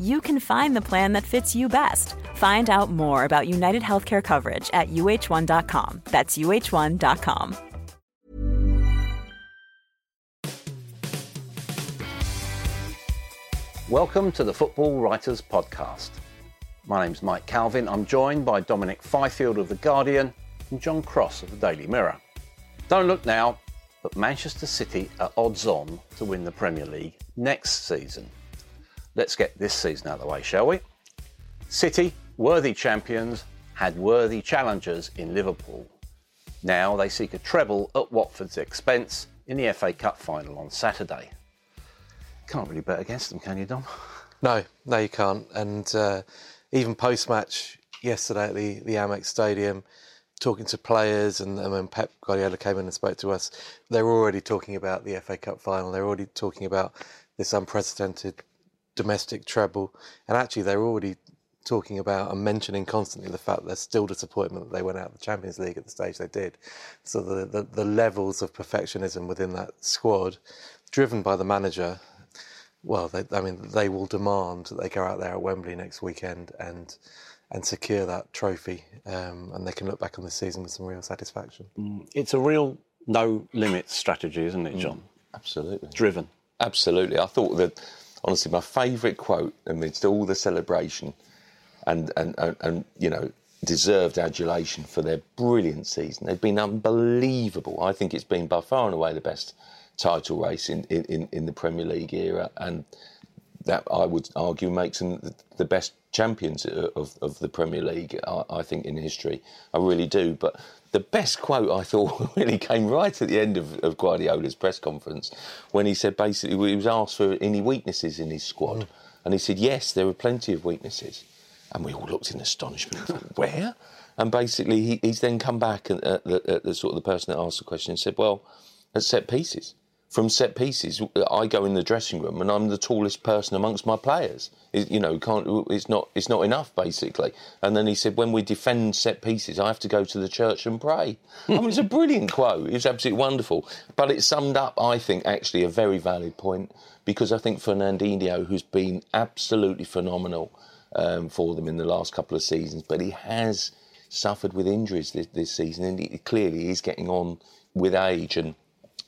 you can find the plan that fits you best. Find out more about United Healthcare coverage at uh1.com. That's uh1.com. Welcome to the Football Writers Podcast. My name's Mike Calvin. I'm joined by Dominic Fifield of The Guardian and John Cross of the Daily Mirror. Don't look now, but Manchester City are odds on to win the Premier League next season. Let's get this season out of the way, shall we? City, worthy champions, had worthy challengers in Liverpool. Now they seek a treble at Watford's expense in the FA Cup final on Saturday. Can't really bet against them, can you, Dom? No, no, you can't. And uh, even post match yesterday at the, the Amex Stadium, talking to players, and, and when Pep Guardiola came in and spoke to us, they were already talking about the FA Cup final. They were already talking about this unprecedented domestic treble. And actually, they were already talking about and mentioning constantly the fact there's still disappointment that they went out of the Champions League at the stage they did. So the, the, the levels of perfectionism within that squad, driven by the manager, well, they, I mean, they will demand that they go out there at Wembley next weekend and and secure that trophy, um, and they can look back on the season with some real satisfaction. It's a real no limits strategy, isn't it, John? Absolutely. Driven. Absolutely. I thought that, honestly, my favourite quote amidst all the celebration and, and, and, and, you know, deserved adulation for their brilliant season. They've been unbelievable. I think it's been by far and away the best title race in, in, in the Premier League era. And that, I would argue, makes them the- best champions of, of the Premier League, I, I think, in history. I really do. But the best quote I thought really came right at the end of, of Guardiola's press conference when he said basically he was asked for any weaknesses in his squad. And he said, yes, there are plenty of weaknesses. And we all looked in astonishment. thought, Where? And basically, he, he's then come back and uh, the, uh, the sort of the person that asked the question and said, well, at set pieces. From set pieces, I go in the dressing room and I'm the tallest person amongst my players. It, you know, can't, it's not it's not enough basically. And then he said, when we defend set pieces, I have to go to the church and pray. I mean, it's a brilliant quote. It was absolutely wonderful. But it summed up, I think, actually a very valid point because I think Fernandinho, who's been absolutely phenomenal um, for them in the last couple of seasons, but he has suffered with injuries this, this season, and he, clearly he's getting on with age. And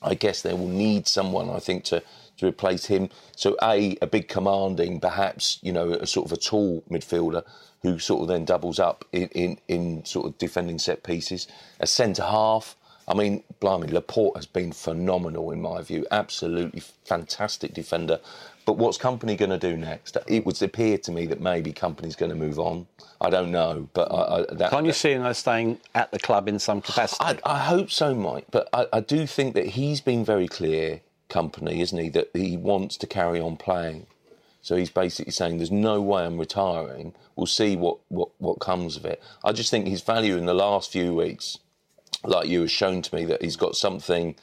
I guess they will need someone, I think, to to replace him. So, a a big commanding, perhaps you know, a sort of a tall midfielder who sort of then doubles up in in, in sort of defending set pieces. A centre half. I mean, blimey, Laporte has been phenomenal in my view. Absolutely fantastic defender. But what's Kompany going to do next? It would appear to me that maybe Kompany's going to move on. I don't know, but I, I, that, Can't you see him staying at the club in some capacity? I, I hope so, Mike. But I, I do think that he's been very clear, Kompany, isn't he, that he wants to carry on playing. So he's basically saying, "There's no way I'm retiring. We'll see what, what, what comes of it." I just think his value in the last few weeks, like you, has shown to me that he's got something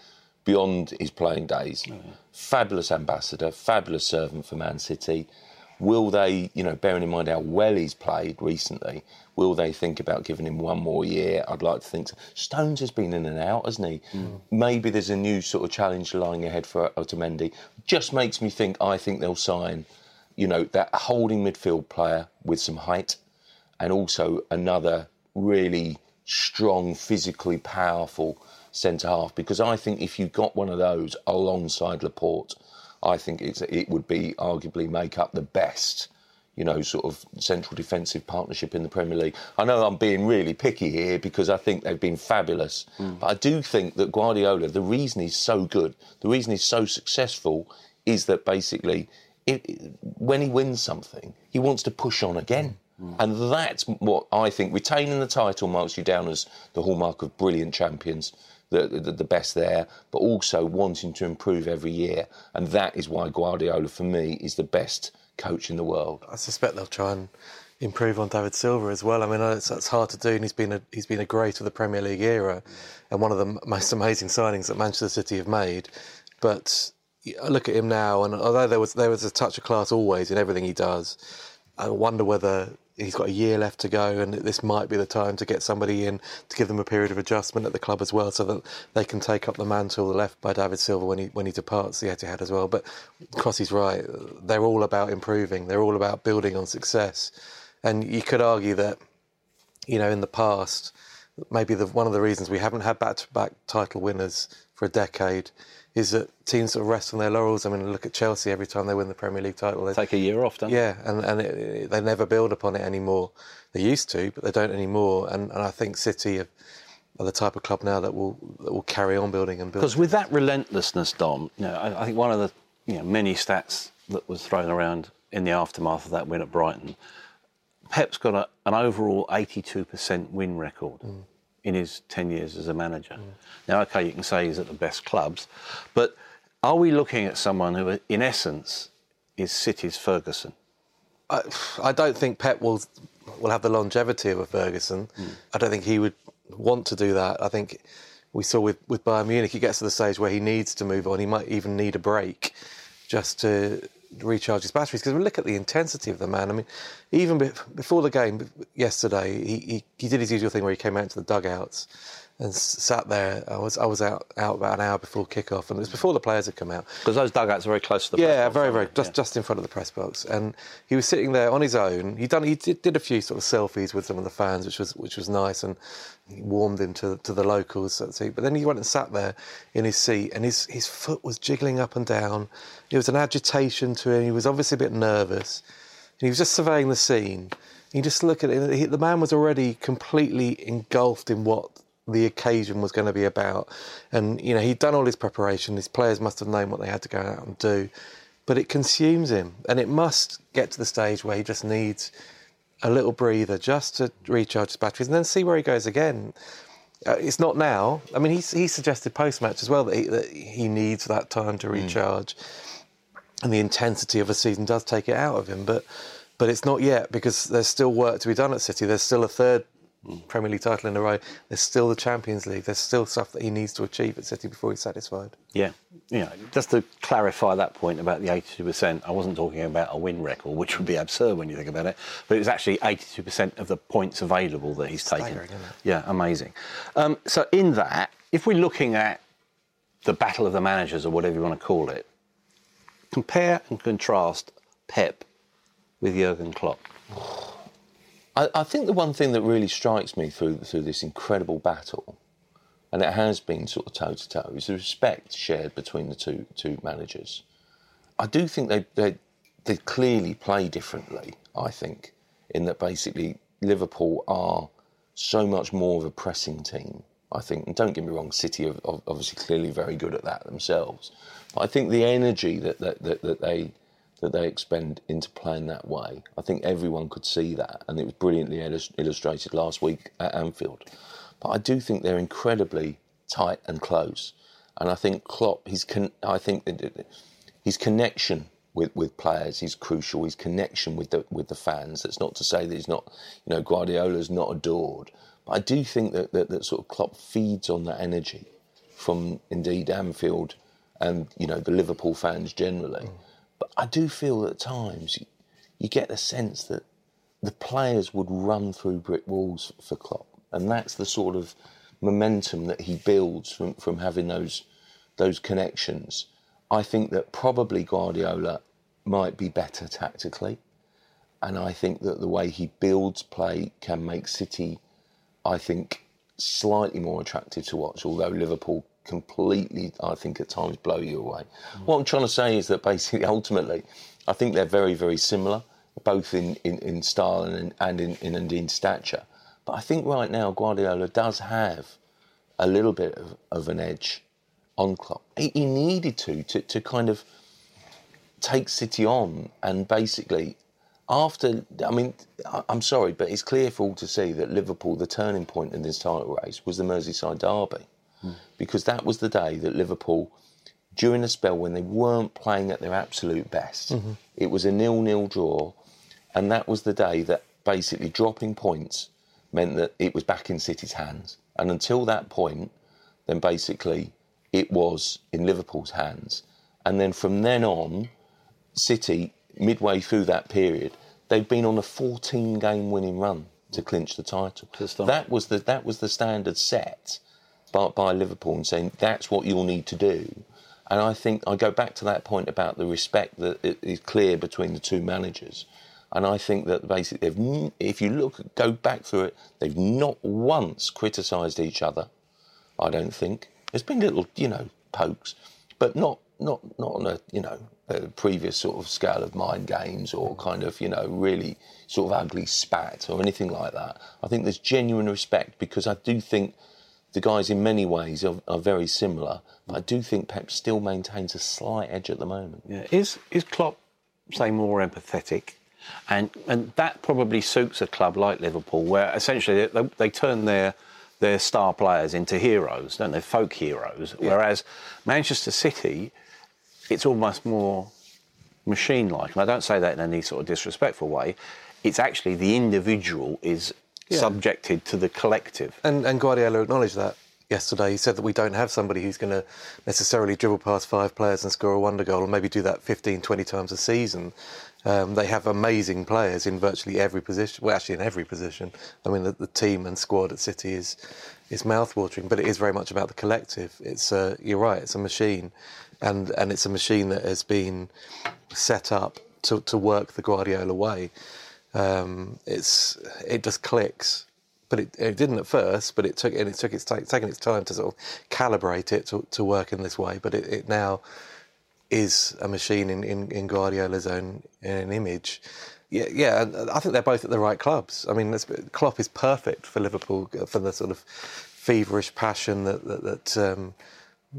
beyond his playing days. Fabulous ambassador, fabulous servant for Man City. Will they, you know, bearing in mind how well he's played recently, will they think about giving him one more year? I'd like to think so. Stones has been in and out, hasn't he? Hmm. Maybe there's a new sort of challenge lying ahead for Otamendi. Just makes me think I think they'll sign, you know, that holding midfield player with some height and also another really strong, physically powerful centre half. Because I think if you got one of those alongside Laporte, I think it's, it would be arguably make up the best, you know, sort of central defensive partnership in the Premier League. I know I'm being really picky here because I think they've been fabulous. Mm. But I do think that Guardiola, the reason he's so good, the reason he's so successful is that basically it, when he wins something, he wants to push on again. Mm. And that's what I think retaining the title marks you down as the hallmark of brilliant champions. The, the, the, best there, but also wanting to improve every year. And that is why Guardiola, for me, is the best coach in the world. I suspect they'll try and improve on David Silva as well. I mean, it's, it's hard to do, and he's been a, he's been a great of the Premier League era, and one of the most amazing signings that Manchester City have made. But I look at him now, and although there was there was a touch of class always in everything he does, I wonder whether he's got a year left to go, and this might be the time to get somebody in to give them a period of adjustment at the club as well, so that they can take up the mantle left by David Silva when he when he departs the Etihad as well. But Crossy's right; they're all about improving. They're all about building on success, and you could argue that, you know, in the past, maybe the, one of the reasons we haven't had back-to-back title winners for a decade is that teams sort of rest on their laurels. I mean, look at Chelsea every time they win the Premier League title. They take a year off, don't they? Yeah, and, and it, it, they never build upon it anymore. They used to, but they don't anymore. And, and I think City are, are, the type of club now that will that will carry on building and building. Because with that relentlessness, Dom, you know, I, I think one of the you know, many stats that was thrown around in the aftermath of that win at Brighton, Pep's got a, an overall 82% win record. Mm in his 10 years as a manager. Mm. Now, okay, you can say he's at the best clubs, but are we looking at someone who, in essence, is City's Ferguson? I, I don't think Pep will will have the longevity of a Ferguson. Mm. I don't think he would want to do that. I think we saw with, with Bayern Munich, he gets to the stage where he needs to move on. He might even need a break just to recharge his batteries because look at the intensity of the man. I mean, even before the game yesterday, he, he, he did his usual thing where he came out to the dugouts and sat there. I was I was out out about an hour before kickoff, and it was before the players had come out. Because those dugouts are very close to the yeah, box, very very just yeah. just in front of the press box, and he was sitting there on his own. He done he did, did, a few sort of selfies with some of the fans, which was which was nice, and warmed him to, to the locals, so to. But then he went and sat there in his seat, and his his foot was jiggling up and down. There was an agitation to him. He was obviously a bit nervous, and he was just surveying the scene. You just look at it. The man was already completely engulfed in what the occasion was going to be about. And, you know, he'd done all his preparation. His players must have known what they had to go out and do. But it consumes him. And it must get to the stage where he just needs a little breather just to recharge his batteries and then see where he goes again. Uh, it's not now. I mean, he, he suggested post match as well that he, that he, needs that time to hmm. recharge. Mm. And the intensity of a season does take it out of him. But but it's not yet because there's still work to be done at City. There's still a third Premier League title in a row. There's still the Champions League. There's still stuff that he needs to achieve at City before he's satisfied. Yeah, know, just to clarify that point about the 82%, I wasn't talking about a win record, which would be absurd when you think about it, but it's actually 82% of the points available that he's taken. Yeah, amazing. Um, so in that, if we're looking at the battle of the managers or whatever you want to call it, compare and contrast Pep with Jurgen Klopp. I, I, think the one thing that really strikes me through through this incredible battle, and it has been sort of toe to toe, is the respect shared between the two two managers. I do think they they they clearly play differently. I think in that basically Liverpool are so much more of a pressing team. I think, and don't get me wrong, City are obviously clearly very good at that themselves. But I think the energy that that, that, that they that they expend into playing that way. I think everyone could see that, and it was brilliantly illustrated last week at Anfield. But I do think they're incredibly tight and close, and I think Klopp, his con- I think his connection with, with players is crucial. His connection with the with the fans. That's not to say that he's not, you know, Guardiola's not adored, but I do think that that, that sort of Klopp feeds on that energy from indeed Anfield and you know the Liverpool fans generally. Mm. But I do feel at times you, you get the sense that the players would run through brick walls for Klopp, and that's the sort of momentum that he builds from, from having those those connections. I think that probably Guardiola might be better tactically, and I think that the way he builds play can make City, I think, slightly more attractive to watch. Although Liverpool completely, I think, at times blow you away. Mm. What I'm trying to say is that basically, ultimately, I think they're very, very similar both in, in, in style and, and in, in, and in stature. But I think right now Guardiola does have a little bit of, of an edge on Klopp. He, he needed to, to to kind of take City on and basically after I mean I'm sorry, but it's clear for all to see that Liverpool, the turning point in this title race was the Merseyside derby, mm. because that was the day that Liverpool, during a spell when they weren't playing at their absolute best, mm-hmm. it was a nil-nil draw, and that was the day that basically dropping points meant that it was back in City's hands, and until that point, then basically it was in Liverpool's hands, and then from then on, City midway through that period, they've been on a 14 game winning run to clinch the title. That was the that was the standard set by, by Liverpool and saying that's what you'll need to do. And I think I go back to that point about the respect that is clear between the two managers. And I think that basically, if you look, go back through it, they've not once criticised each other. I don't think there's been little, you know, pokes, but not not not on a you know a previous sort of scale of mind games or kind of you know really sort of ugly spat or anything like that. I think there's genuine respect because I do think the guys in many ways are, are very similar, but I do think Pep still maintains a slight edge at the moment. Yeah. Is is Klopp say more empathetic? And and that probably suits a club like Liverpool, where essentially they, they turn their their star players into heroes, don't they? Folk heroes. Yeah. Whereas Manchester City it's almost more machine like. And I don't say that in any sort of disrespectful way. It's actually the individual is yeah. subjected to the collective. And, and Guardiola acknowledged that yesterday. He said that we don't have somebody who's going to necessarily dribble past five players and score a wonder goal, or maybe do that 15, 20 times a season. Um, they have amazing players in virtually every position. Well, actually, in every position. I mean, the, the team and squad at City is is mouthwatering, but it is very much about the collective. It's uh, you're right. It's a machine, and and it's a machine that has been set up to, to work the Guardiola way. Um, it's it just clicks, but it, it, didn't at first. But it took and it took its t- taken its time to sort of calibrate it to, to work in this way. But it, it now is a machine in, in, in Guardiola's own in image. Yeah, yeah, I think they're both at the right clubs. I mean, Klopp is perfect for Liverpool for the sort of feverish passion that that, that um,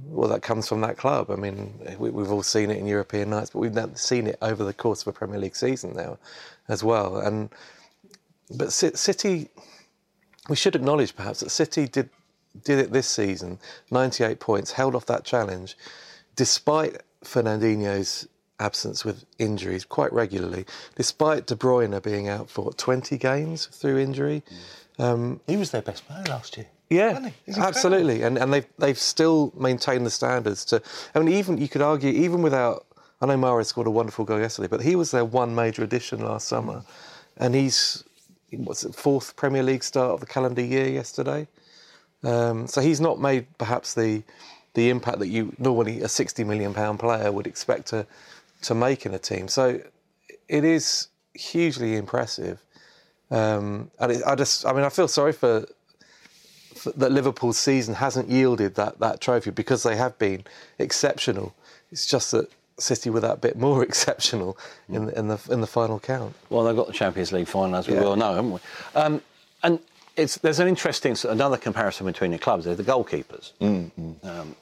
well, that comes from that club. I mean, we, have all seen it in European nights, but we've seen it over the course of a Premier League season now, as well. And but City, we should acknowledge perhaps that City did did it this season, 98 points, held off that challenge, despite Fernandinho's absence with injuries quite regularly, despite De Bruyne being out for 20 games through injury. Um, he was their best player last year. Yeah, absolutely, and and they've they've still maintained the standards. To I mean, even you could argue even without. I know Mahrez scored a wonderful goal yesterday, but he was their one major addition last summer, and he's what's it fourth Premier League start of the calendar year yesterday. Um, so he's not made perhaps the the impact that you normally a sixty million pound player would expect to to make in a team. So it is hugely impressive. Um, and it, I just, I mean, I feel sorry for that Liverpool's season hasn't yielded that, that trophy because they have been exceptional. It's just that City were that bit more exceptional in the, in the in the final count. Well, they've got the Champions League final, as we yeah. well know, haven't we? Um, and it's, there's an interesting another comparison between the clubs. They're the goalkeepers. Mm-hmm. Um,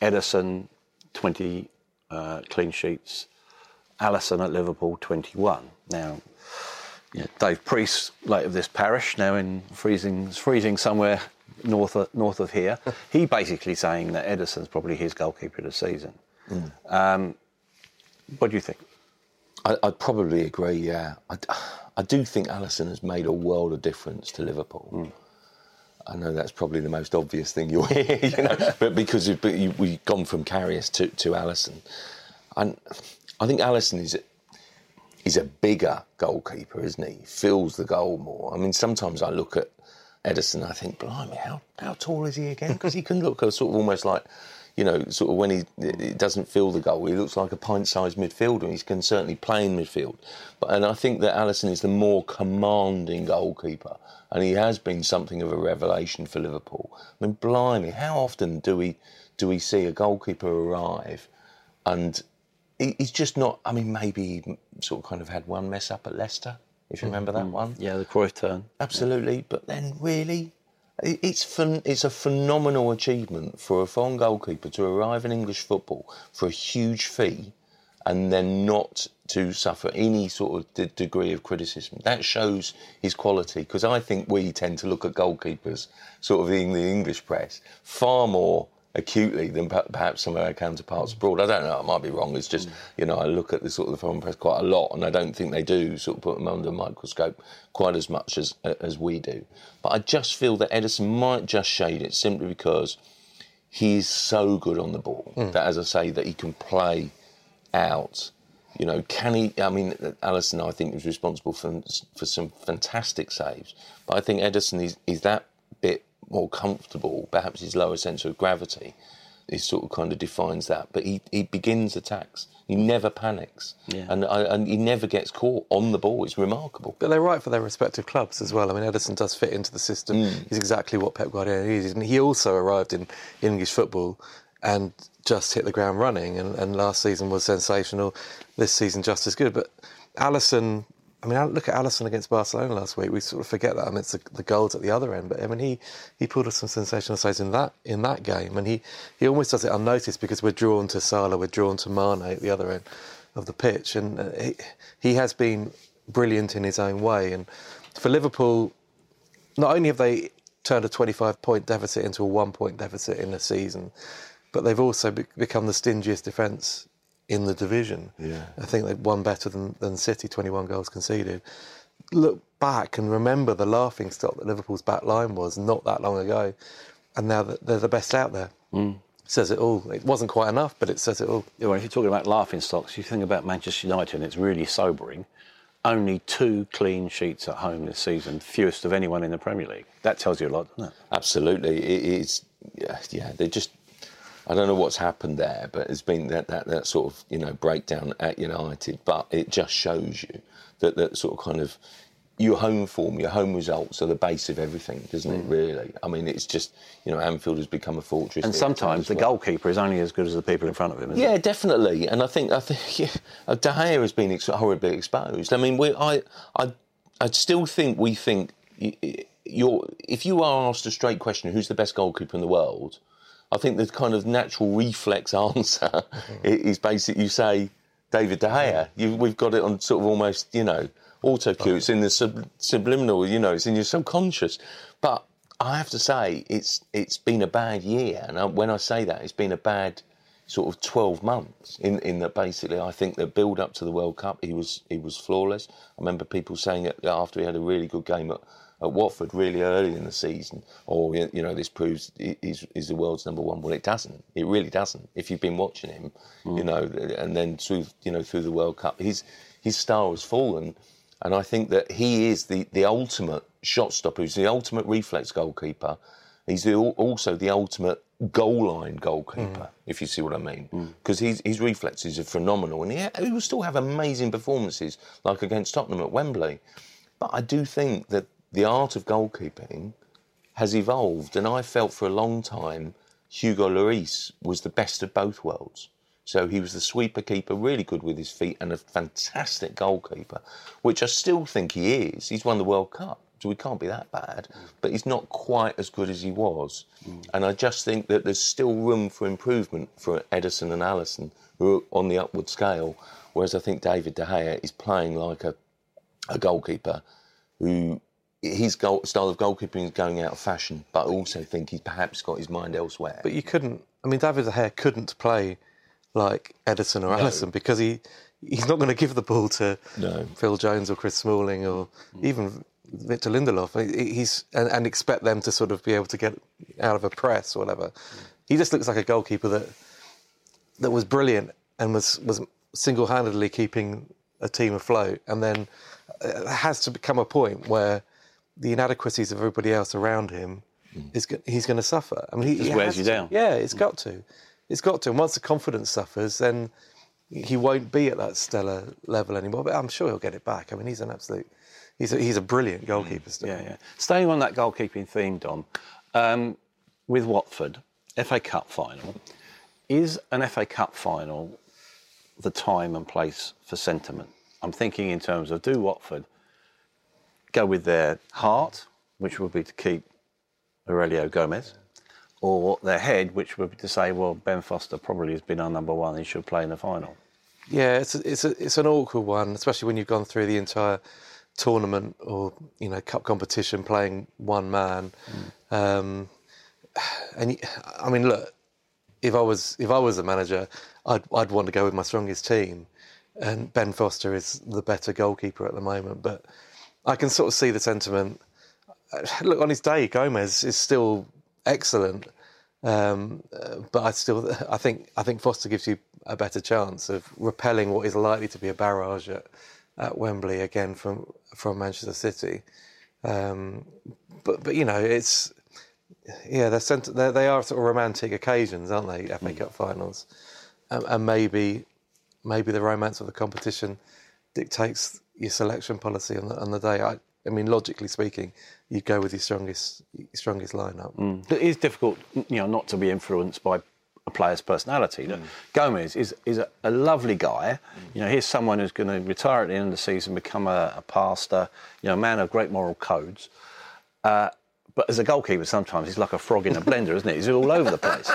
Ederson, 20 uh, clean sheets. Alisson at Liverpool, 21. Now, yeah, Dave Priest, late of this parish, now in freezing, freezing somewhere north of, north of here. he basically saying that Ederson's probably his goalkeeper of the season. Mm. Um, what do you think? I, would probably agree. Yeah, I, I, do think Alisson has made a world of difference to Liverpool. Mm. I know that's probably the most obvious thing you'll hear, you know, but because but you, we've gone from Karius to, to Alisson, and I think Alisson is he's a bigger goalkeeper, isn't he? he? Fills the goal more. I mean, sometimes I look at Ederson, I think, blimey, how, how tall is he again? Because he can look a sort of almost like, you know, sort of when he, he doesn't feel the goal, he looks like a pint-sized midfielder. And he can certainly play in midfield. But, and I think that Alisson is the more commanding goalkeeper. And he has been something of a revelation for Liverpool. I mean, blimey, how often do we, do we see a goalkeeper arrive and he- he's just not. I mean, maybe he sort of kind of had one mess up at Leicester, if you mm, remember that mm. one. Yeah, the Cruyff turn. Absolutely, but then really, it's it's a phenomenal achievement for a foreign goalkeeper to arrive in English football for a huge fee, and then not to suffer any sort of de- degree of criticism. That shows his quality because I think we tend to look at goalkeepers, sort of in the English press, far more acutely than per- perhaps some of our counterparts mm. abroad. I don't know, I might be wrong. It's just, mm. you know, I look at the sort of the foreign press quite a lot and I don't think they do sort of put them under a microscope quite as much as as we do. But I just feel that Ederson might just shade it simply because he's so good on the ball mm. that, as I say, that he can play out. You know, can he? I mean, Alisson, I think, was responsible for for some fantastic saves, but I think Ederson is is that more comfortable. Perhaps his lower centre of gravity is sort of kind of defines that. But he, he begins attacks. He never panics, Yeah. and uh, and he never gets caught on the ball. It's remarkable. But they're right for their respective clubs as well. I mean, Ederson does fit into the system. Mm. He's exactly what Pep Guardiola is. And he also arrived in English football and just hit the ground running. And, and last season was sensational. This season just as good. But Alisson, I mean, look at Alisson against Barcelona last week. We sort of forget that. I mean, it's the, the goals at the other end. But I mean, he, he pulled us some sensational saves in that in that game. And he, he almost does it unnoticed because we're drawn to Salah, we're drawn to Mane at the other end of the pitch. And uh, he, he has been brilliant in his own way. And for Liverpool, not only have they turned a 25 point deficit into a one point deficit in a season, but they've also be- become the stingiest defence in the division. Yeah. I think they've won better than, than City, 21 goals conceded. Look back and remember the laughing stock that Liverpool's back line was not that long ago, and now they're the best out there. Mm. Says it all. It wasn't quite enough, but it says it all. Yeah, well, if you're talking about laughing stocks, you think about Manchester United, and it's really sobering. Only two clean sheets at home this season, fewest of anyone in the Premier League. That tells you a lot, doesn't it? Absolutely, it is. Yeah, yeah, they just. I don't know what's happened there, but it's been that, that, that sort of you know breakdown at United. But it just shows you that that sort of kind of your home form, your home results are the base of everything, doesn't it? Mm. Really, I mean, it's just you know Anfield has become a fortress. And sometimes the well. goalkeeper is only as good as the people in front of him. Isn't Yeah, it? definitely, and I think I think yeah, De Gea has been ex- horribly exposed. I mean, we, I, I, I still think we think you're if you are asked a straight question, who's the best goalkeeper in the world? I think the kind of natural reflex answer i- is basically you say David De Gea. You, we've got it on sort of almost you know auto cue. It's in the sub, subliminal. You know, it's in your subconscious. But I have to say, it's it's been a bad year, and I, when I say that, it's been a bad sort of 12 months in, in that basically I think the build up to the World Cup he was he was flawless. I remember people saying it after he had a really good game at, at Watford really early in the season, or you know this proves he's, he's the world's number one. Well, it doesn't. It really doesn't. If you've been watching him, you mm. know, and then through you know through the World Cup, his his star has fallen, and I think that he is the the ultimate shot stopper. He's the ultimate reflex goalkeeper. He's the, also the ultimate goal line goalkeeper, mm. if you see what I mean. Mm. Because his, his reflexes are phenomenal, and he, he will still have amazing performances, like against Tottenham at Wembley. But I do think that the art of goalkeeping has evolved, and I felt for a long time Hugo Lloris was the best of both worlds. So he was the sweeper keeper, really good with his feet, and a fantastic goalkeeper, which I still think he is. He's won the World Cup, so he can't be that bad, but he's not quite as good as he was. Mm. And I just think that there's still room for improvement for Ederson and Alisson, who are on the upward scale, whereas I think David De Gea is playing like a, a goalkeeper who his goal, style of goalkeeping is going out of fashion, but I also think he's perhaps got his mind elsewhere. But you couldn't. I mean, David De Gea couldn't play like Ederson or Alisson because he he's not going to give the ball to No. Phil Jones or Chris Smalling or mm. even Victor Lindelof. He's and, and expect them to sort of be able to get out of a press or whatever. Mm. He just looks like a goalkeeper that that was brilliant and was was single handedly keeping a team afloat, and then uh, it has to become a point where the inadequacies of everybody else around him hmm. is go- he's going to suffer. I mean, he, just he wears you to. down. Yeah, it's hmm. got to. It's got to. And once the confidence suffers, then he won't be at that stellar level anymore. But I'm sure he'll get it back. I mean, he's an absolute. He's a, he's a brilliant hmm. goalkeeper still. Yeah, yeah. Staying on that goalkeeping theme, Dom, um, with Watford, FA Cup final, is an FA Cup final the time and place for sentiment. I'm thinking in terms of do Watford go with their heart, which would be to keep Heurelho Gomes, or their head, which would be to say, well, Ben Foster probably has been our number one, he should play in the final. Yeah, it's a, it's a, it's an awkward one, especially when you've gone through the entire tournament or you know cup competition playing one man. Mm. Um, and I mean, look, if I was if I was a manager, I'd I'd want to go with my strongest team, and Ben Foster is the better goalkeeper at the moment. But I can sort of see the sentiment. Look, on his day, Gomes is still excellent, um, but I still I think I think Foster gives you a better chance of repelling what is likely to be a barrage at, at Wembley again from from Manchester City. Um, but but you know it's yeah they're, sent, they're they are sort of romantic occasions, aren't they? FA mm. Cup finals, um, and maybe maybe the romance of the competition dictates your selection policy on the, on the day. I, I mean, logically speaking, you go with your strongest your strongest lineup. Mm. It is difficult, you know, not to be influenced by a player's personality. Mm. Gomes is is a, a lovely guy. Mm. You know, he's someone who's going to retire at the end of the season, become a, a pastor. You know, a man of great moral codes. Uh, but as a goalkeeper, sometimes he's like a frog in a blender, isn't he? He's all over the place.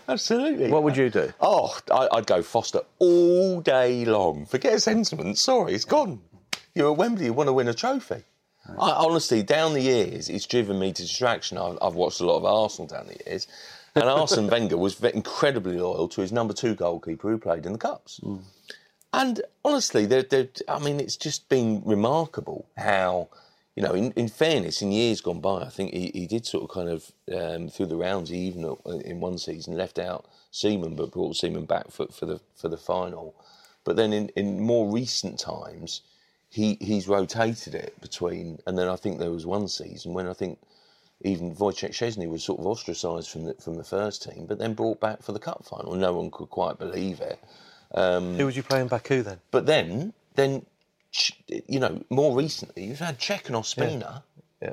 Absolutely. What would you do? Oh, I, would go Foster all day long. Forget his sentiment. Sorry, it's gone. You're at Wembley. You want to win a trophy. I, honestly, down the years, it's driven me to distraction. I've, I've watched a lot of Arsenal down the years, and Arsene Wenger was incredibly loyal to his number two goalkeeper who played in the Cups. Mm. And honestly, they're, they're, I mean, it's just been remarkable how, you know, in, in fairness, in years gone by, I think he, he did sort of kind of, um, through the rounds, he even in one season left out Seaman, but brought Seaman back for, for, the, for the final. But then in, in more recent times, he, he's rotated it between, and then I think there was one season when I think even Wojciech Szczesny was sort of ostracised from the, from the first team, but then brought back for the cup final. No one could quite believe it. Um, Who would you play in Baku then? But then, then you know, more recently, you've had Cech and Ospina, yeah. yeah.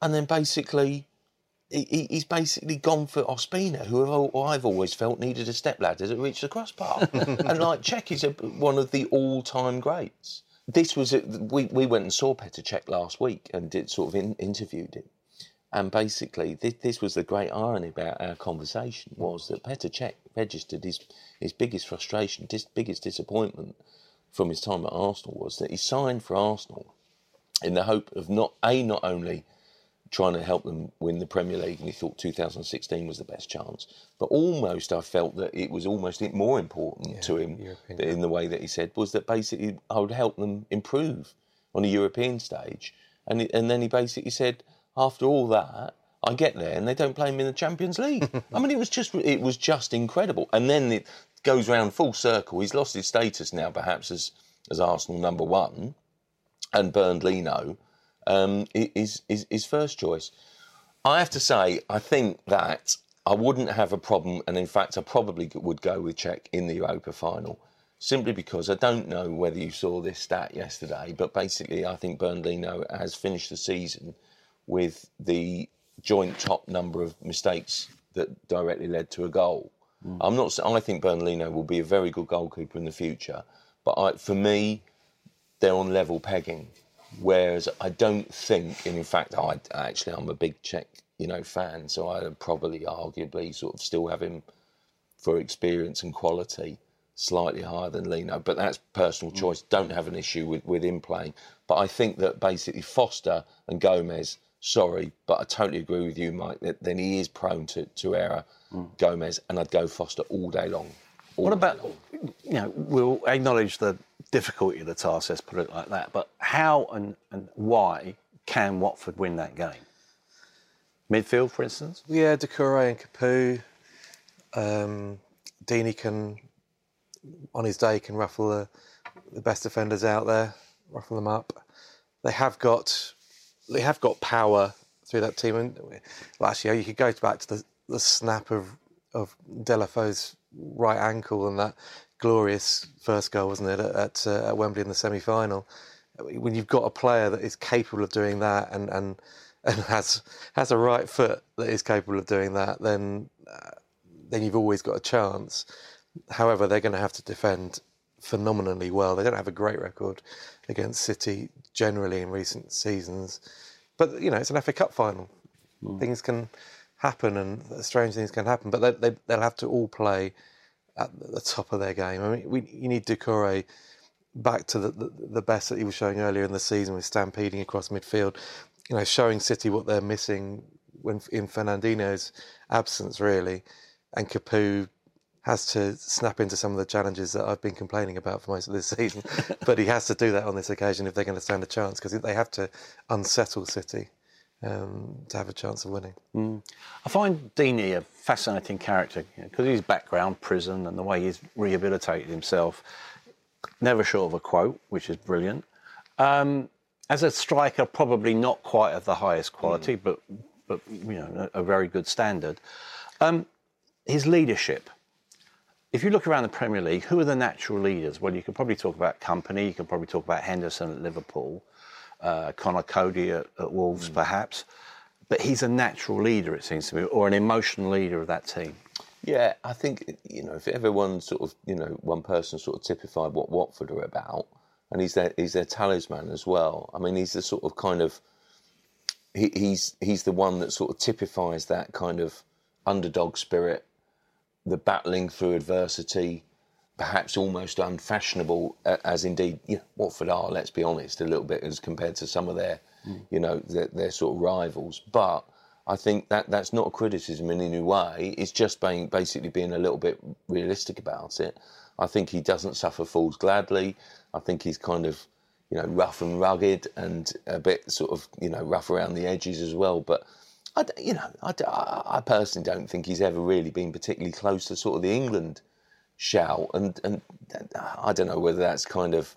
and then basically. He, he's basically gone for Ospina, who I've always felt needed a stepladder to reach the crossbar. and like Cech is a, one of the all-time greats. This was a, we we went and saw Petr Cech last week and did sort of in, interviewed him, and basically, this, this, was the great irony about our conversation was that Petr Cech registered his, his biggest frustration, his biggest disappointment from his time at Arsenal was that he signed for Arsenal in the hope of not a not only trying to help them win the Premier League, and he thought 2016 was the best chance, but almost I felt that it was almost more important yeah, to him in the way that he said was that basically I would help them improve on a European stage, and and then he basically said after all that, I get there and they don't play him in the Champions League. I mean, it was just it was just incredible. And then it goes round full circle. He's lost his status now, perhaps as as Arsenal number one, and Bernd Leno um, is, is his first choice. I have to say, I think that I wouldn't have a problem, and in fact, I probably would go with Cech in the Europa final. Simply because I don't know whether you saw this stat yesterday, but basically, I think Bernd Leno has finished the season with the joint top number of mistakes that directly led to a goal. Mm. I'm not. I think Bernd Leno will be a very good goalkeeper in the future, but I, for me, they're on level pegging. Whereas I don't think, and in fact, I actually I'm a big Cech, you know, fan, so I'd probably arguably sort of still have him for experience and quality slightly higher than Leno, but that's personal mm. choice. Don't have an issue with, with him playing. But I think that basically Foster and Gomes sorry, but I totally agree with you, Mike. That then he is prone to, to error, mm. Gomes, and I'd go Foster all day long. What about, you know, we'll acknowledge the difficulty of the task, let's put it like that, but how and, and why can Watford win that game? Midfield, for instance? Yeah, Doucouré and Capoue. Um, Deeney can, on his day, can ruffle the, the best defenders out there, ruffle them up. They have got they have got power through that team. And year, you could go back to the, the snap of of Deulofeu's right ankle and that glorious first goal, wasn't it, at, at, uh, at Wembley in the semi final. When you've got a player that is capable of doing that and and and has has a right foot that is capable of doing that, then uh, then you've always got a chance. However, they're going to have to defend phenomenally well. They don't have a great record against City generally in recent seasons, but you know it's an FA Cup final. Mm. Things can happen, and strange things can happen. But they, they, they'll have to all play at the top of their game. I mean, we, you need Doucouré back to the, the, the, best that he was showing earlier in the season with stampeding across midfield, you know, showing City what they're missing when in Fernandinho's absence, really. And Capoue has to snap into some of the challenges that I've been complaining about for most of this season. but he has to do that on this occasion if they're going to stand a chance because they have to unsettle City um, to have a chance of winning. Mm. I find Deeney a fascinating character because you know, his background, prison, and the way he's rehabilitated himself. Never short of a quote, which is brilliant. Um, as a striker, probably not quite of the highest quality, mm. but but you know a, a very good standard. Um, his leadership. If you look around the Premier League, who are the natural leaders? Well, you could probably talk about Kompany, You could probably talk about Henderson at Liverpool uh, Conor Coady at, at Wolves, mm. perhaps. But he's a natural leader, it seems to me, or an emotional leader of that team. Yeah, I think you know if everyone sort of you know one person sort of typified what Watford are about, and he's their he's their talisman as well. I mean, he's the sort of kind of he, he's he's the one that sort of typifies that kind of underdog spirit, the battling through adversity, perhaps almost unfashionable, as indeed you know, Watford are. Let's be honest, a little bit as compared to some of their, mm. you know, their, their, sort of rivals. But I think that that's not a criticism in any way. It's just being basically being a little bit realistic about it. I think he doesn't suffer fools gladly. I think he's kind of, you know, rough and rugged and a bit sort of, you know, rough around the edges as well. But I, you know, I, I personally don't think he's ever really been particularly close to sort of the England shout, and and I don't know whether that's kind of.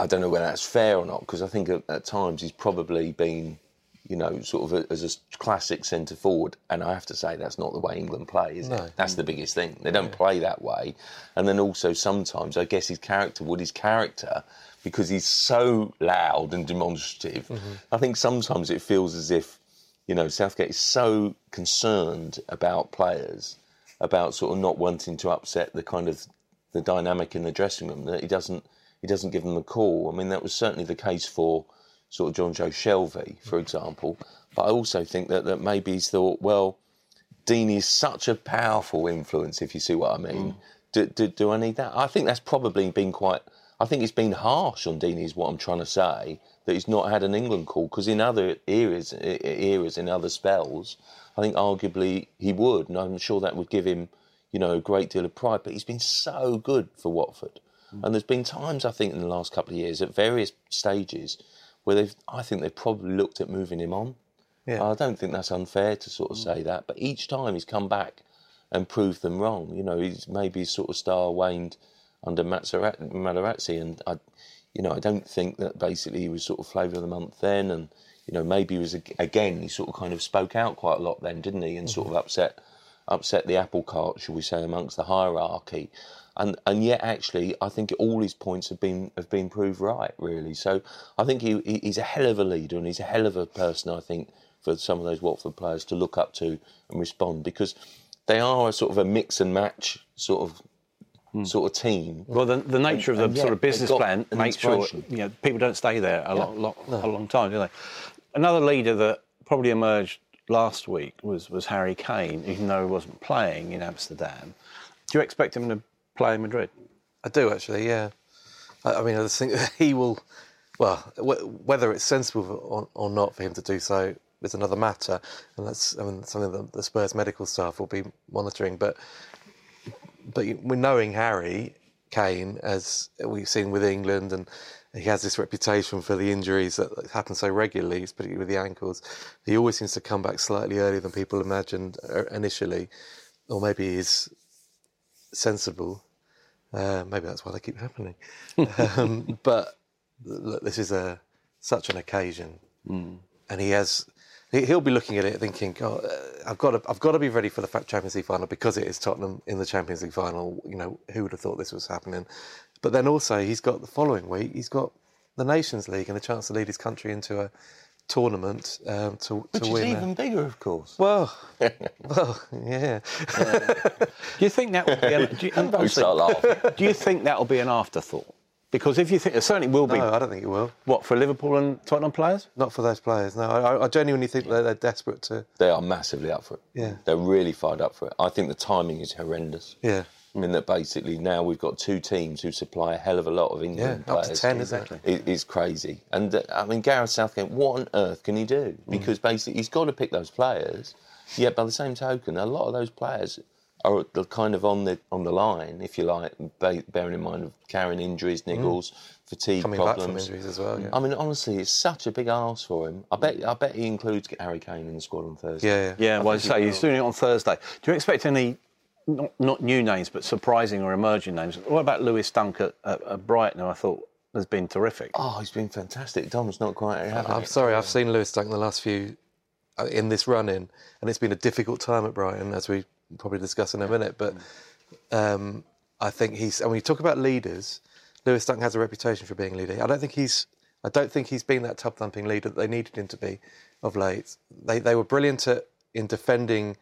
I don't know whether that's fair or not because I think at, at, times he's probably been, you know, sort of a, as a classic centre forward, and I have to say that's not the way England play, is no. it? That's the biggest thing. They don't yeah. play that way, and then also sometimes I guess his character, Woody's character, because he's so loud and demonstrative. Mm-hmm. I think sometimes it feels as if, you know, Southgate is so concerned about players about sort of not wanting to upset the kind of the dynamic in the dressing room that he doesn't he doesn't give them a call. I mean that was certainly the case for sort of Jonjo Shelvey, for example. But I also think that, that maybe he's thought, well, Dean is such a powerful influence, if you see what I mean. Mm. Do, do, do, I need that? I think that's probably been quite. I think it's been harsh on Deeney, is what I'm trying to say, that he's not had an England call because in other eras, eras in other spells, I think arguably he would, and I'm sure that would give him, you know, a great deal of pride. But he's been so good for Watford, mm. and there's been times I think in the last couple of years at various stages where they've, I think they've probably looked at moving him on. Yeah. I don't think that's unfair to sort of mm. say that, but each time he's come back and proved them wrong. You know, he's maybe sort of star waned under Materazzi, and I, you know, I don't think that basically he was sort of flavour of the month then, and you know, maybe he was again he sort of kind of spoke out quite a lot then, didn't he, and mm-hmm. sort of upset upset the apple cart, shall we say, amongst the hierarchy. And and yet actually, I think all his points have been have been proved right, really. So I think he he's a hell of a leader, and he's a hell of a person. I think for some of those Watford players to look up to and respond because they are a sort of a mix and match sort of mm. sort of team. Well, the, the nature and, of the sort of business plan makes sure you know people don't stay there a, yeah. long, long, no. a long time, do they? Another leader that probably emerged last week was, was Harry Kane, even though he wasn't playing in Amsterdam. Do you expect him to play in Madrid? I do actually, yeah. I, I mean, I think he will. Well, whether it's sensible or, or, not for him to do so is another matter, and that's I mean something that the Spurs medical staff will be monitoring. But but we're knowing Harry Kane, as we've seen with England and he has this reputation for the injuries that happen so regularly, particularly with the ankles. He always seems to come back slightly earlier than people imagined uh, initially, or maybe he's sensible. Uh, maybe that's why they keep happening. um, but look, this is a such an occasion, mm. and he has. He'll be looking at it thinking, "God, uh, I've got to, I've got to be ready for the Champions League final because it is Tottenham in the Champions League final. You know, who would have thought this was happening? But then also he's got the following week, he's got the Nations League and a chance to lead his country into a tournament um, to, Which to is win. it. even bigger, of course. Well, well, yeah. Do you think that will be? An, do, you, Don't start laughing. do you think that will be an afterthought? Because if you think it certainly will be, No, I don't think it will. what for Liverpool and Tottenham players? Not for those players. No, I, I genuinely think that they're desperate to. They are massively up for it. Yeah. They're really fired up for it. I think the timing is horrendous. Yeah, I mean, that basically now we've got two teams who supply a hell of a lot of England yeah, England up to ten, isn't it? It, it's crazy. And uh, I mean, Gareth Southgate, what on earth can he do? Mm. Because basically, he's got to pick those players. Yet, by the same token, a lot of those players are kind of on the on the line, if you like, ba- bearing in mind of carrying injuries, niggles, fatigue Mm. Coming back problems. from injuries as well. Yeah, I mean, honestly, it's such a big ask for him. I bet. I bet he includes Harry Kane in the squad on Thursday. yeah, yeah. Yeah, well, I say he's doing it on Thursday. Do you expect any, not, not new names, but surprising or emerging names? What about Lewis Dunk at, at, at Brighton? I thought has been terrific. Oh, he's been fantastic. Dom's not quite having I'm it. sorry, I've seen Lewis Dunk in the last few uh, in this run in, and it's been a difficult time at Brighton, as we probably discuss in a minute. But um, I think he's. And when you talk about leaders, Lewis Dunk has a reputation for being a leader. I don't think he's. I don't think he's been that tub thumping leader that they needed him to be of late. They they were brilliant at, in defending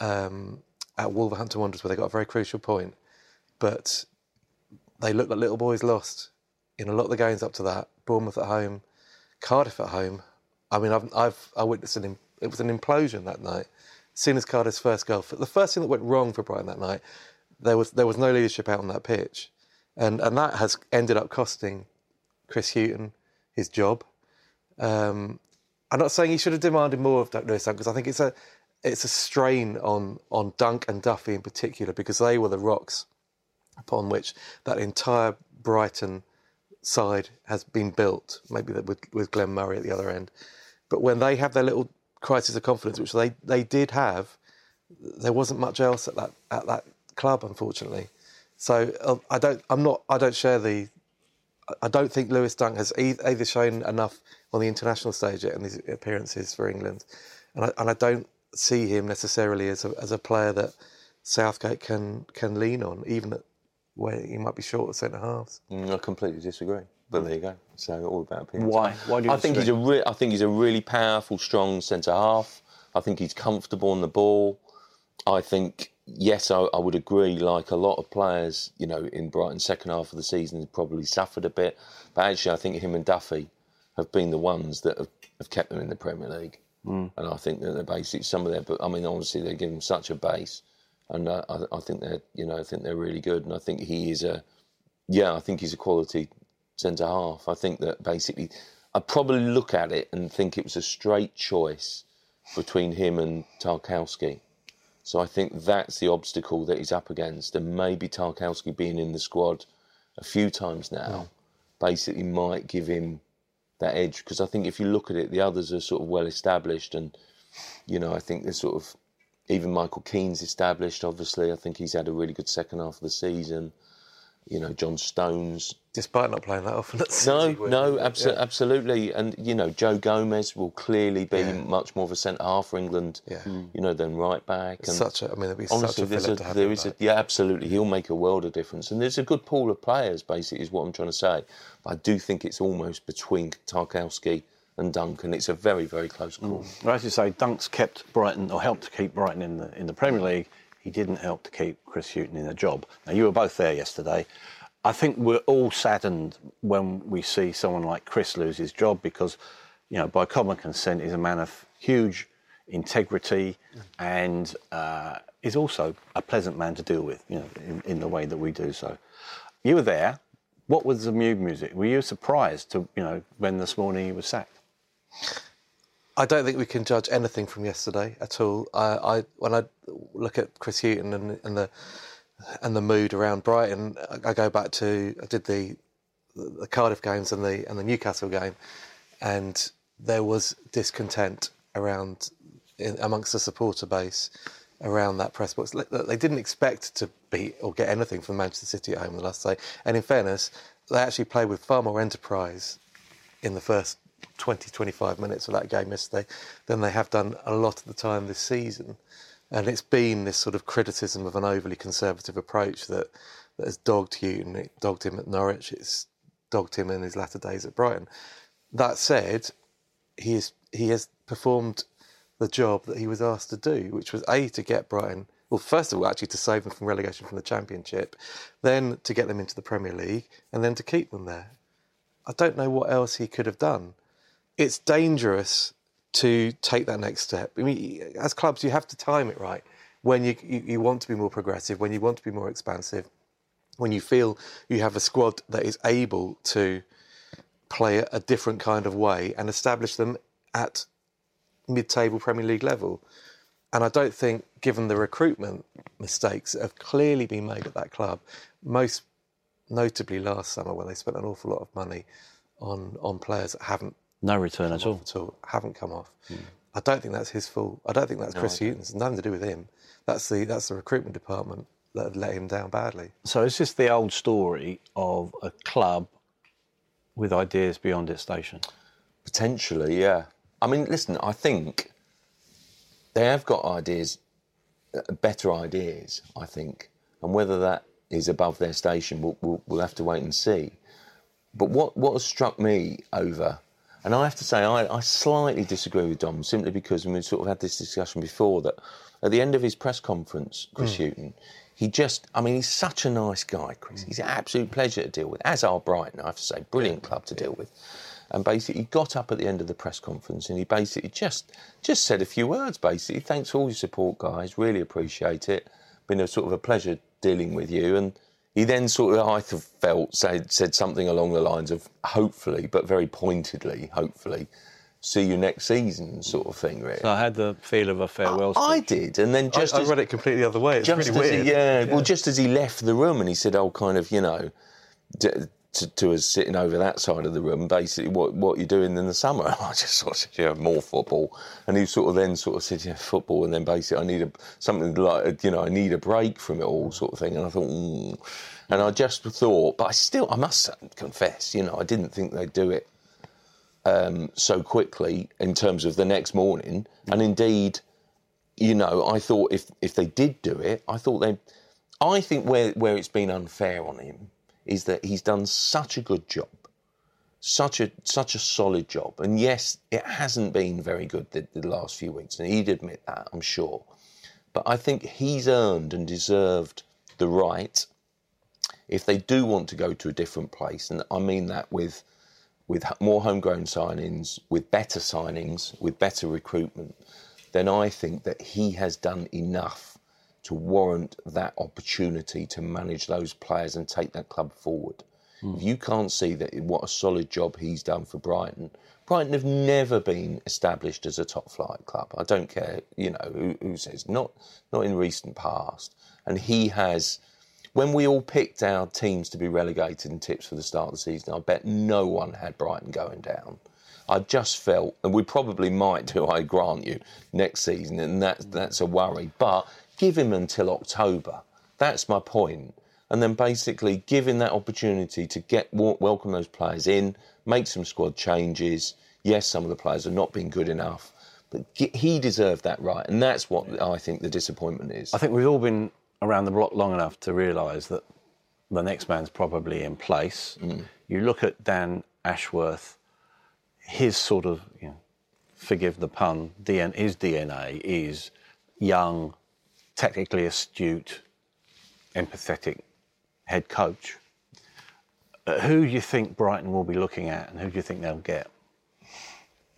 um, at Wolverhampton Wanderers, where they got a very crucial point, but they looked like little boys lost in a lot of the games up to that. Bournemouth at home, Cardiff at home. I mean, I've, I've I witnessed an it was an implosion that night. As soon as Cardiff's first goal, the first thing that went wrong for Brighton that night, there was there was no leadership out on that pitch, and and that has ended up costing Chris Hughton his job. Um, I'm not saying he should have demanded more of Doug Lewis because I think it's a it's a strain on on Dunk and Duffy in particular because they were the rocks upon which that entire Brighton side has been built. Maybe with with Glenn Murray at the other end, but when they have their little crisis of confidence, which they they did have, there wasn't much else at that at that club, unfortunately. So uh, I don't I'm not I don't share the I don't think Lewis Dunk has either shown enough on the international stage yet in his appearances for England, and I, and I don't see him necessarily as a, as a player that Southgate can can lean on, even at where he might be short of centre halves. Mm, I completely disagree. But there you go. So all about opinions. Why? Why do you I think he's a re- I think he's a really powerful, strong centre half. I think he's comfortable on the ball. I think yes, I, I would agree. Like a lot of players, you know, in Brighton, second half of the season, has probably suffered a bit. But actually, I think him and Duffy have been the ones that have, have kept them in the Premier League. And I think that they're basically some of their. But I mean, obviously, they give him such a base, and uh, I, I think they're, you know, I think they're really good. And I think he is a, yeah, I think he's a quality centre half. I think that basically, I probably look at it and think it was a straight choice between him and Tarkowski. So I think that's the obstacle that he's up against, and maybe Tarkowski being in the squad a few times now, basically might give him that edge. Because I think if you look at it, the others are sort of well established, and you know I think they're sort of even Michael Keane's established. Obviously, I think he's had a really good second half of the season. You know, John Stones Despite not playing that often. At no, City, no, yeah. absolutely, and you know Joe Gomez will clearly be much more of a centre half for England, Yeah. Hmm. you know, than right back. And Such a, I mean, it'd be such honestly, a there's fillip a, to have there a, yeah, absolutely, he'll make a world of difference, and there's a good pool of players. Basically, is what I'm trying to say. But I do think it's almost between Tarkowski and Duncan. It's a very, very close hmm. call. Well, as you say, Dunk's kept Brighton or helped to keep Brighton in the in the Premier League. He didn't help to keep Chris Hughton in a job. Now you were both there yesterday. I think we're all saddened when we see someone like Chris lose his job because, you know, by common consent, he's a man of huge integrity and uh, is also a pleasant man to deal with, you know, in, in the way that we do so. You were there. What was the mood music? Were you surprised to, you know, when this morning he was sacked? I don't think we can judge anything from yesterday at all. I, I when I look at Chris Hughton and, and the and the mood around Brighton, I, I go back to I did the the Cardiff games and the and the Newcastle game, and there was discontent around in, amongst the supporter base around that press box. They didn't expect to beat or get anything from Manchester City at home the last day, and in fairness, they actually played with far more enterprise in the first 20, 25 minutes of that game yesterday than they have done a lot of the time this season. And it's been this sort of criticism of an overly conservative approach that, that has dogged Hughton. It dogged him at Norwich. It's dogged him in his latter days at Brighton. That said, he is he has performed the job that he was asked to do, which was a to get Brighton. Well, first of all, actually to save them from relegation from the Championship, then to get them into the Premier League, and then to keep them there. I don't know what else he could have done. It's dangerous to take that next step. I mean, as clubs, you have to time it right. When you, you, you want to be more progressive, when you want to be more expansive, when you feel you have a squad that is able to play a different kind of way and establish them at mid-table Premier League level. And I don't think, given the recruitment mistakes that have clearly been made at that club, most notably last summer when they spent an awful lot of money on on players that haven't No return at all. at all, haven't come off. I don't think that's his fault. I don't think that's Chris Hughton's. It's nothing to do with him. That's the that's the recruitment department that have let him down badly. So it's just the old story of a club with ideas beyond its station. Potentially, yeah. I mean, listen, I think they have got ideas, uh, better ideas, I think. And whether that is above their station, we'll, we'll, we'll have to wait and see. But what, what has struck me over, and I have to say, I, I slightly disagree with Dom simply because we've sort of had this discussion before that at the end of his press conference, Chris hmm. Hughton, he just, I mean, he's such a nice guy, Chris. He's an absolute pleasure to deal with, as are Brighton, I have to say. Brilliant club to deal with. And basically, he got up at the end of the press conference and he basically just just said a few words. Basically, thanks for all your support, guys. Really appreciate it. Been a sort of a pleasure dealing with you. And he then sort of, I felt, said said something along the lines of hopefully, but very pointedly, hopefully, see you next season, sort of thing. Really, So I had the feel of a farewell I speech. did, and then just I, I read it completely the other way. It's just really weird. He, yeah, well, just as he left the room and he said, "Oh, kind of, you know." To, to us sitting over that side of the room, basically, what what you're doing in the summer? And I just sort of said, yeah, more football. And he sort of then sort of said, yeah, football. And then basically, I need a something like, you know, I need a break from it all, sort of thing. And I thought, mm. and I just thought, but I still, I must confess, you know, I didn't think they'd do it um, so quickly in terms of the next morning. And indeed, you know, I thought if if they did do it, I thought they. I think where where it's been unfair on him is that he's done such a good job, such a such a solid job, and yes, it hasn't been very good the, the last few weeks, and he'd admit that, I'm sure. But I think he's earned and deserved the right, if they do want to go to a different place, and I mean that with with more homegrown signings, with better signings, with better recruitment, then I think that he has done enough to warrant that opportunity to manage those players and take that club forward. Hmm. If you can't see that what a solid job he's done for Brighton, Brighton have never been established as a top flight club. I don't care, you know, who, who says not not in recent past. And he has when we all picked our teams to be relegated and tips for the start of the season, I bet no one had Brighton going down. I just felt, and we probably might do, I grant you, next season, and that's hmm. that's a worry. But give him until October. That's my point. And then basically give him that opportunity to get welcome those players in, make some squad changes. Yes, some of the players have not been good enough, but he deserved that right, and that's what I think the disappointment is. I think we've all been around the block long enough to realise that the next man's probably in place. Mm. You look at Dan Ashworth, his sort of, you know, forgive the pun, DN, his DNA is young, technically astute, empathetic head coach. Uh, who do you think Brighton will be looking at, and who do you think they'll get?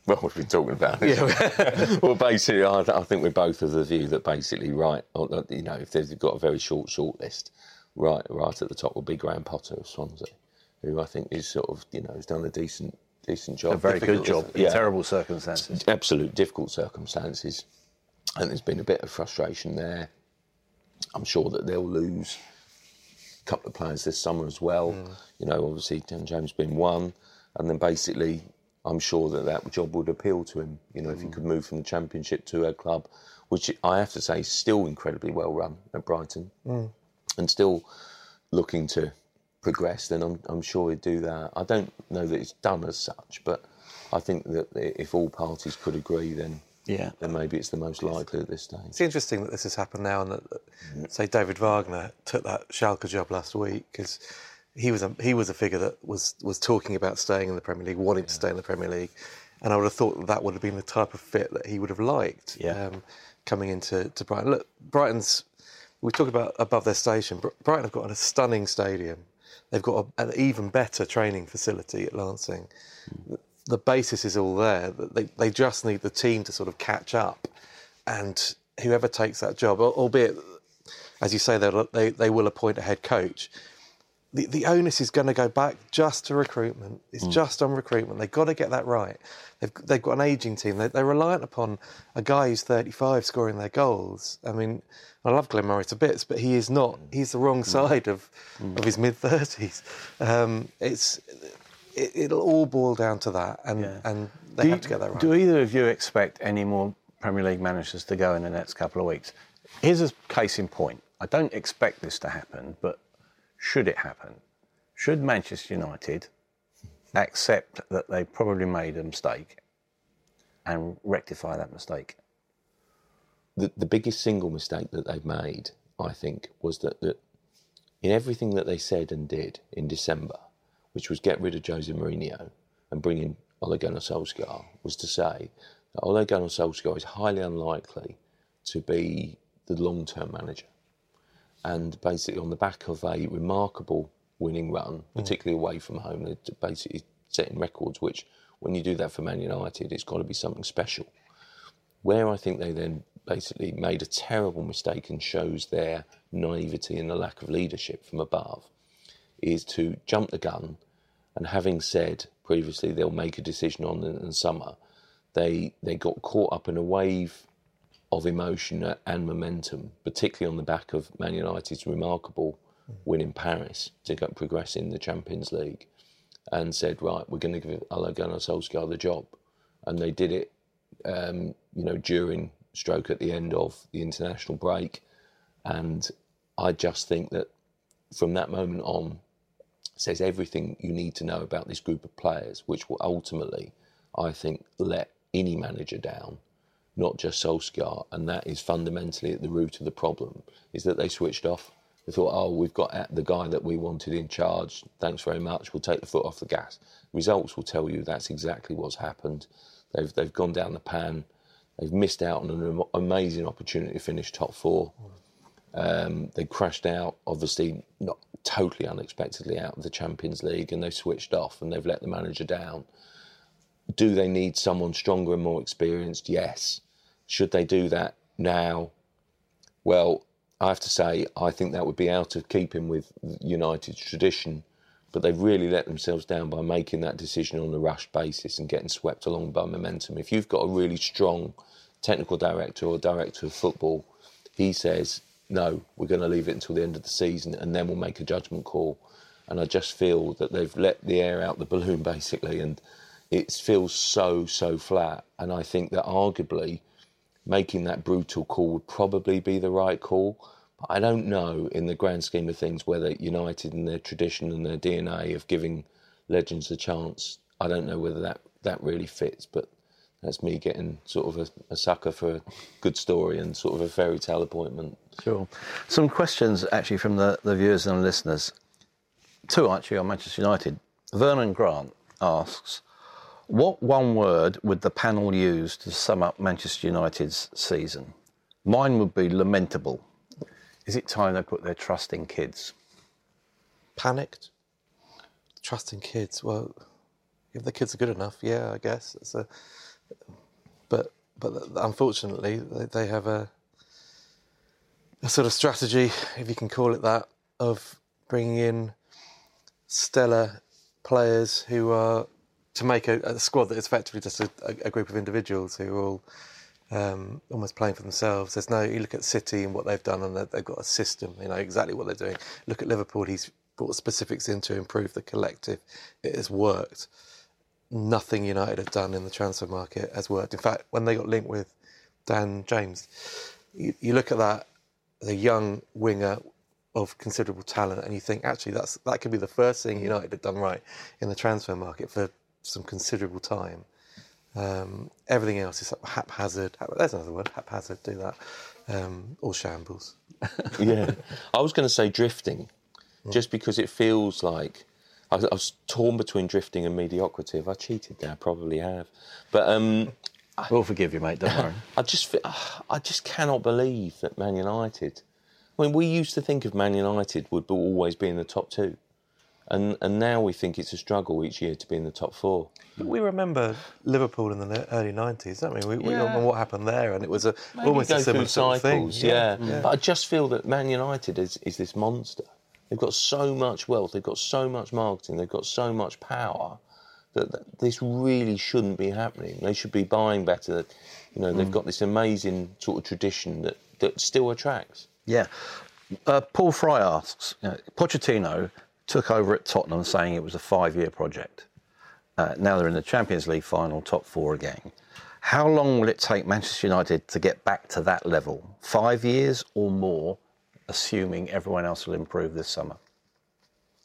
Well, what are we talking about? well, basically, I, I think we're both of the view that basically, right, you know, if they've got a very short short list, right, right at the top will be Graham Potter of Swansea, who I think is sort of, you know, has done a decent, decent job. A very good Difficult- job in terrible circumstances. absolute difficult circumstances, and there's been a bit of frustration there. I'm sure that they'll lose a couple of players this summer as well. Mm. You know, obviously Dan James being one, and then basically, I'm sure that that job would appeal to him. You know, if he mm. could move from the Championship to a club, which I have to say is still incredibly well run at Brighton, mm. and still looking to progress, then I'm, I'm sure he'd do that. I don't know that it's done as such, but I think that if all parties could agree, then Yeah. then maybe it's the most likely at this stage. It's interesting that this has happened now, and that, that, say David Wagner took that Schalke job last week because he was a he was a figure that was was talking about staying in the Premier League, wanting to stay in the Premier League, and I would have thought that, that would have been the type of fit that he would have liked. Yeah. Um, coming into to Brighton. Look, Brighton's. We talk about above their station. Br- Brighton have got a stunning stadium. They've got a, an even better training facility at Lancing. The, the basis is all there. They, they just need the team to sort of catch up, and whoever takes that job, albeit, as you say, they they will appoint a head coach. The, the onus is going to go back just to recruitment. It's mm. just on recruitment. They've got to get that right. They've, they've got an ageing team. They, they're reliant upon a guy who's 35 scoring their goals. I mean, I love Glenn Murray to bits, but he is not. He's the wrong mm. side of, mm. of his mid 30s. Um, it's it, it'll all boil down to that, and Yeah. and they do, have to get that right. do either of you expect any more Premier League managers to go in the next couple of weeks? Here's a case in point. I don't expect this to happen, but should it happen? Should Manchester United accept that they probably made a mistake and rectify that mistake? the, the biggest single mistake that they've made, I think, was that, that in everything that they said and did in December, which was get rid of Jose Mourinho and bring in Ole Gunnar Solskjaer, was to say that Ole Gunnar Solskjaer is highly unlikely to be the long-term manager. And basically, on the back of a remarkable winning run, hmm. particularly away from home, they're basically setting records. Which, when you do that for Man United, it's got to be something special. Where I think they then basically made a terrible mistake and shows their naivety and the lack of leadership from above is to jump the gun and having said previously they'll make a decision on in, summer, they they got caught up in a wave of emotion and momentum, particularly on the back of Man United's remarkable win in Paris to go progress in the Champions League, and said, right, we're going to give Ole Gunnar Solskjaer the job, and they did it um, you know, during stroke at the end of the international break. And I just think that from that moment on, says everything you need to know about this group of players, which will ultimately, I think, let any manager down, not just Solskjaer. And that is fundamentally at the root of the problem, is that they switched off. They thought, oh, we've got the guy that we wanted in charge. Thanks very much. We'll take the foot off the gas. Results will tell you that's exactly what's happened. They've they've gone down the pan. They've missed out on an amazing opportunity to finish top four. Um, they crashed out, obviously not totally unexpectedly out of the Champions League, and they've switched off and they've let the manager down. Do they need someone stronger and more experienced? Yes. Should they do that now? Well, I have to say, I think that would be out of keeping with United's tradition. But they've really let themselves down by making that decision on a rushed basis and getting swept along by momentum. If you've got a really strong technical director or director of football, he says, no, we're going to leave it until the end of the season and then we'll make a judgment call. And I just feel that they've let the air out the balloon basically, and it feels so, so flat. And I think that arguably making that brutal call would probably be the right call. But I don't know, in the grand scheme of things, whether United and their tradition and their DNA of giving legends a chance, I don't know whether that, that really fits. But that's me getting sort of a, a sucker for a good story and sort of a fairy tale appointment. Sure. Some questions actually from the, the viewers and listeners. Two actually on Manchester United. Vernon Grant asks, what one word would the panel use to sum up Manchester United's season? Mine would be lamentable. Is it time they put their trust in kids? Panicked, trusting kids. Well, if the kids are good enough, yeah, I guess it's a. But but unfortunately, they, they have a a sort of strategy, if you can call it that, of bringing in stellar players who are to make a, a squad that is effectively just a, a, group of individuals who are all um, almost playing for themselves. There's no. You look at City and what they've done, and they've got a system. You know exactly what they're doing. Look at Liverpool. He's brought specifics in to improve the collective. It has worked. Nothing United have done in the transfer market has worked. In fact, when they got linked with Dan James, you, you look at that, the young winger of considerable talent, and you think actually that's that could be the first thing United have done right in the transfer market for some considerable time. Um, everything else is haphazard. There's another word, haphazard. Do that, um, or shambles. yeah. I was going to say drifting, just because it feels like I, I was torn between drifting and mediocrity. Have I cheated there? I probably have. But um, We'll forgive you, mate. Don't worry. I just, I just cannot believe that Man United. I mean, we used to think of Man United would be- always be in the top two, and and now we think it's a struggle each year to be in the top four. We remember Liverpool in the early 90s, don't we? We, we Yeah. remember what happened there, and it was a, Maybe almost a similar through sort of thing. cycles, yeah. But I just feel that Man United is, is this monster. They've got so much wealth, they've got so much marketing, they've got so much power that, that this really shouldn't be happening. They should be buying better. You know, they've got this amazing sort of tradition that, that still attracts. Yeah. Uh, Paul Fry asks, you know, Pochettino took over at Tottenham saying it was a five-year project. Uh, now they're in the Champions League final, top four again. How long will it take Manchester United to get back to that level? Five years or more, assuming everyone else will improve this summer?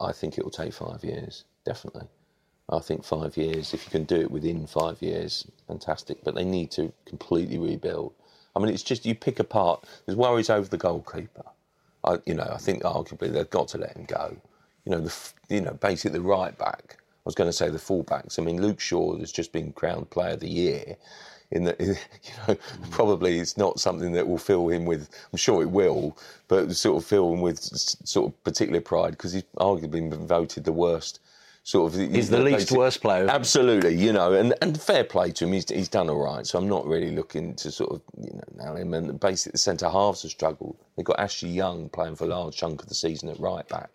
I think it will take five years, definitely. I think five years, if you can do it within five years, fantastic. But they need to completely rebuild. I mean, it's just you pick apart. There's worries over the goalkeeper. I, you know, I think arguably they've got to let him go. You know, the you know basically the right back. I was going to say the fullbacks. I mean, Luke Shaw has just been crowned Player of the Year. In that, you know, mm. probably it's not something that will fill him with. I'm sure it will, but sort of fill him with sort of particular pride because he's arguably been voted the worst. Sort of, He's the least worst player. Absolutely, you know, and, and fair play to him. He's, he's done all right. So I'm not really looking to sort of, you know, nail him. And basically, the centre halves have struggled. They've got Ashley Young playing for a large chunk of the season at right back.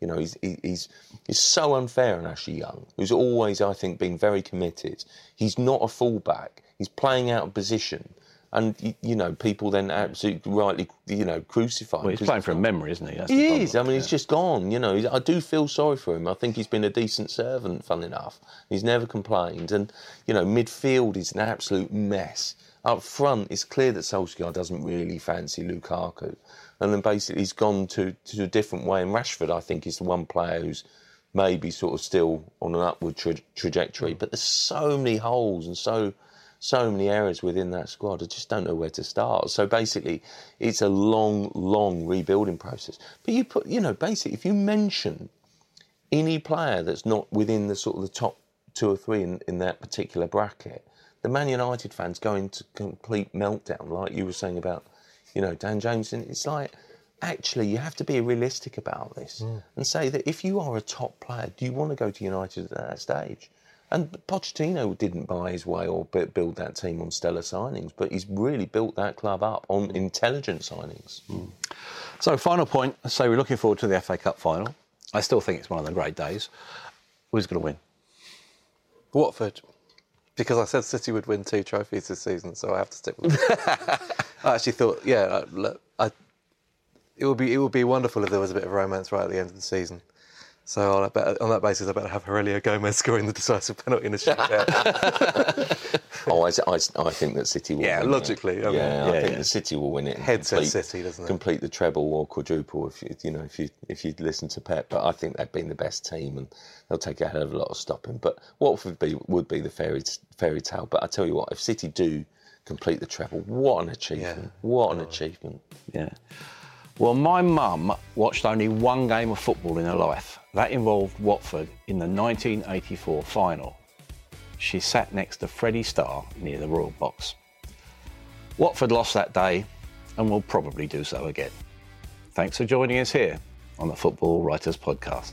You know, he's he's he's so unfair on Ashley Young, who's always, I think, been very committed. He's not a fullback. He's playing out of position. And, you, know, people then absolutely rightly, you know, crucify him. Well, he's playing from memory, isn't he? That's he is. I mean, he's just gone. You know, He's- I do feel sorry for him. I think he's been a decent servant, fun enough. He's never complained. And, you know, midfield is an absolute mess. Up front, it's clear that Solskjaer doesn't really fancy Lukaku. And then basically he's gone to, to a different way. And Rashford, I think, is the one player who's maybe sort of still on an upward tra- trajectory. Mm. But there's so many holes and so so many errors within that squad. I just don't know where to start. So basically, it's a long, long rebuilding process. But you put, you know, basically, if you mention any player that's not within the sort of the top two or three in, in that particular bracket, the Man United fans go into complete meltdown, like you were saying about, you know, Dan James. And it's like, actually, you have to be realistic about this and say that if you are a top player, do you want to go to United at that stage? And Pochettino didn't buy his way or build that team on stellar signings, but he's really built that club up on intelligent signings. Mm. So, final point. So, we're looking forward to the FA Cup final. I still think it's one of the great days. Who's going to win? Watford, because I said City would win two trophies this season, so I have to stick with it. I actually thought, yeah, look, I, it would be it would be wonderful if there was a bit of romance right at the end of the season. So on that, on that basis, I better have Heurelho Gomes scoring the decisive penalty in a shootout. Oh, I, I, I think that City will Yeah, win it. logically, I mean, yeah, I think yeah. the City will win it. and Head says complete- City, doesn't it? Complete the treble or quadruple if you, you know if you if you listen to Pep. But I think they've been the best team and they'll take a hell of a lot of stopping. But Watford be, would be the fairy fairy tale. But I tell you what, if City do complete the treble, what an achievement! Yeah. What an oh. achievement! Yeah. Well, my mum watched only one game of football in her life. That involved Watford in the 1984 final. She sat next to Freddie Starr near the Royal Box. Watford lost that day and will probably do so again. Thanks for joining us here on the Football Writers Podcast.